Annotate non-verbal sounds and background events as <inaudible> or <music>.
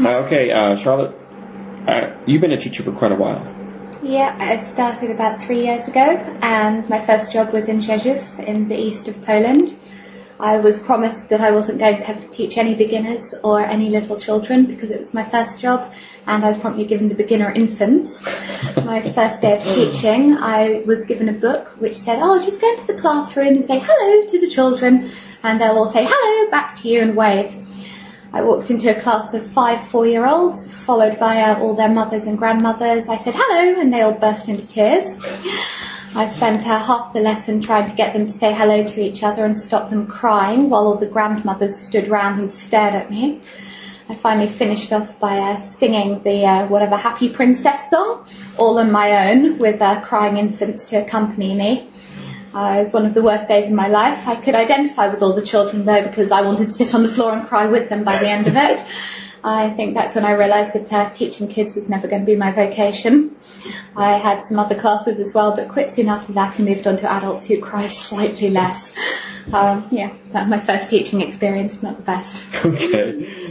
Uh, okay, uh, Charlotte, uh, you've been a teacher for quite a while. Yeah, I started about three years ago, and my first job was in Rzeszów in the east of Poland. I was promised that I wasn't going to have to teach any beginners or any little children because it was my first job, and I was promptly given the beginner infants. <laughs> my first day of teaching, I was given a book which said, "Oh, just go into the classroom and say hello to the children, and they'll all say hello back to you and wave." I walked into a class of five four-year-olds, followed by uh, all their mothers and grandmothers. I said hello, and they all burst into tears. I spent uh, half the lesson trying to get them to say hello to each other and stop them crying, while all the grandmothers stood round and stared at me. I finally finished off by uh, singing the uh, whatever Happy Princess song, all on my own, with uh, crying infants to accompany me. Uh, it was one of the worst days of my life. I could identify with all the children though because I wanted to sit on the floor and cry with them by the end of it. I think that's when I realised that uh, teaching kids was never going to be my vocation. I had some other classes as well, but quite soon after that I moved on to adults who cry slightly less. Um, yeah, that was my first teaching experience, not the best. <laughs> Okay.